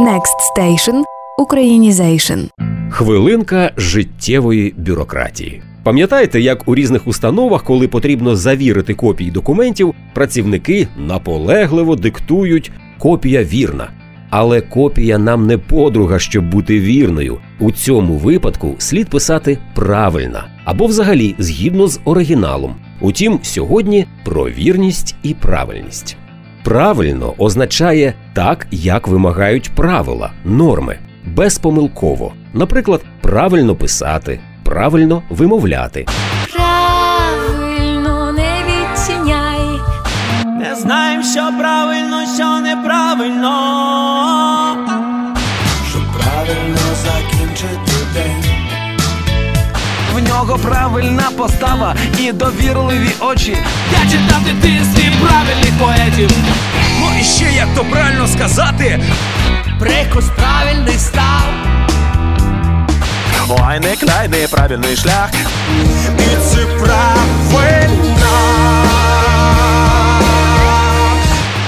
Next Station – Українізейшн. Хвилинка життєвої бюрократії. Пам'ятаєте, як у різних установах, коли потрібно завірити копії документів, працівники наполегливо диктують копія вірна. Але копія нам не подруга, щоб бути вірною. У цьому випадку слід писати правильно або взагалі згідно з оригіналом. Утім, сьогодні про вірність і правильність. Правильно означає так, як вимагають правила, норми, безпомилково. Наприклад, правильно писати, правильно вимовляти. Правильно не відчиняй. Не знаєм, що правильно, що неправильно. щоб правильно закінчити день. В нього правильна постава і довірливі очі. Я читав дитинстві правильних поетів. Сказати. Прикус правильний став. Ой, не край неправильний шлях. І це правильно.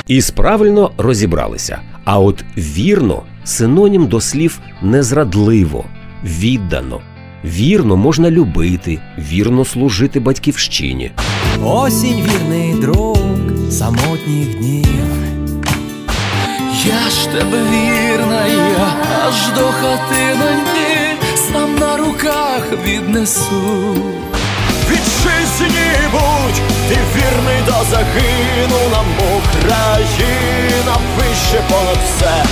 Із правильно розібралися. А от вірно синонім до слів незрадливо, віддано. Вірно можна любити, вірно служити батьківщині. Осінь вірний друг самотніх днів. Тебе вірна, я аж до хатиноньки сам на руках віднесу. Вітчизні будь, ти вірний до загину нам Україна вище понад все.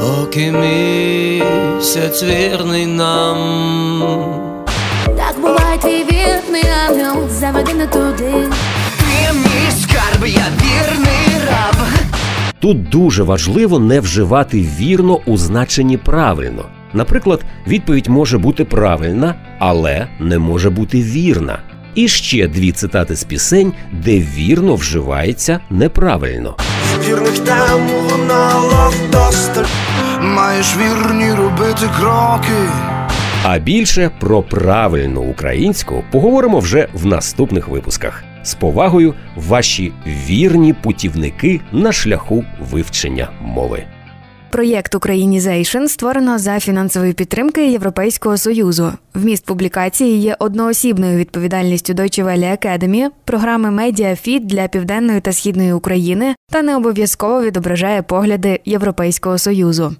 Поки місяць вірний нам. Так буває твій вірний ангел, заведи не туди. Тут дуже важливо не вживати вірно у значенні правильно. Наприклад, відповідь може бути правильна, але не може бути вірна. І ще дві цитати з пісень, де вірно вживається неправильно. Вірних там лунало вдосталь. Маєш вірні робити кроки. А більше про правильну українську поговоримо вже в наступних випусках. З повагою, ваші вірні путівники на шляху вивчення мови. Проєкт Українізейшн створено за фінансової підтримки Європейського союзу. Вміст публікації є одноосібною відповідальністю Deutsche Welle Academy, програми Медіафіт для південної та східної України та не обов'язково відображає погляди Європейського союзу.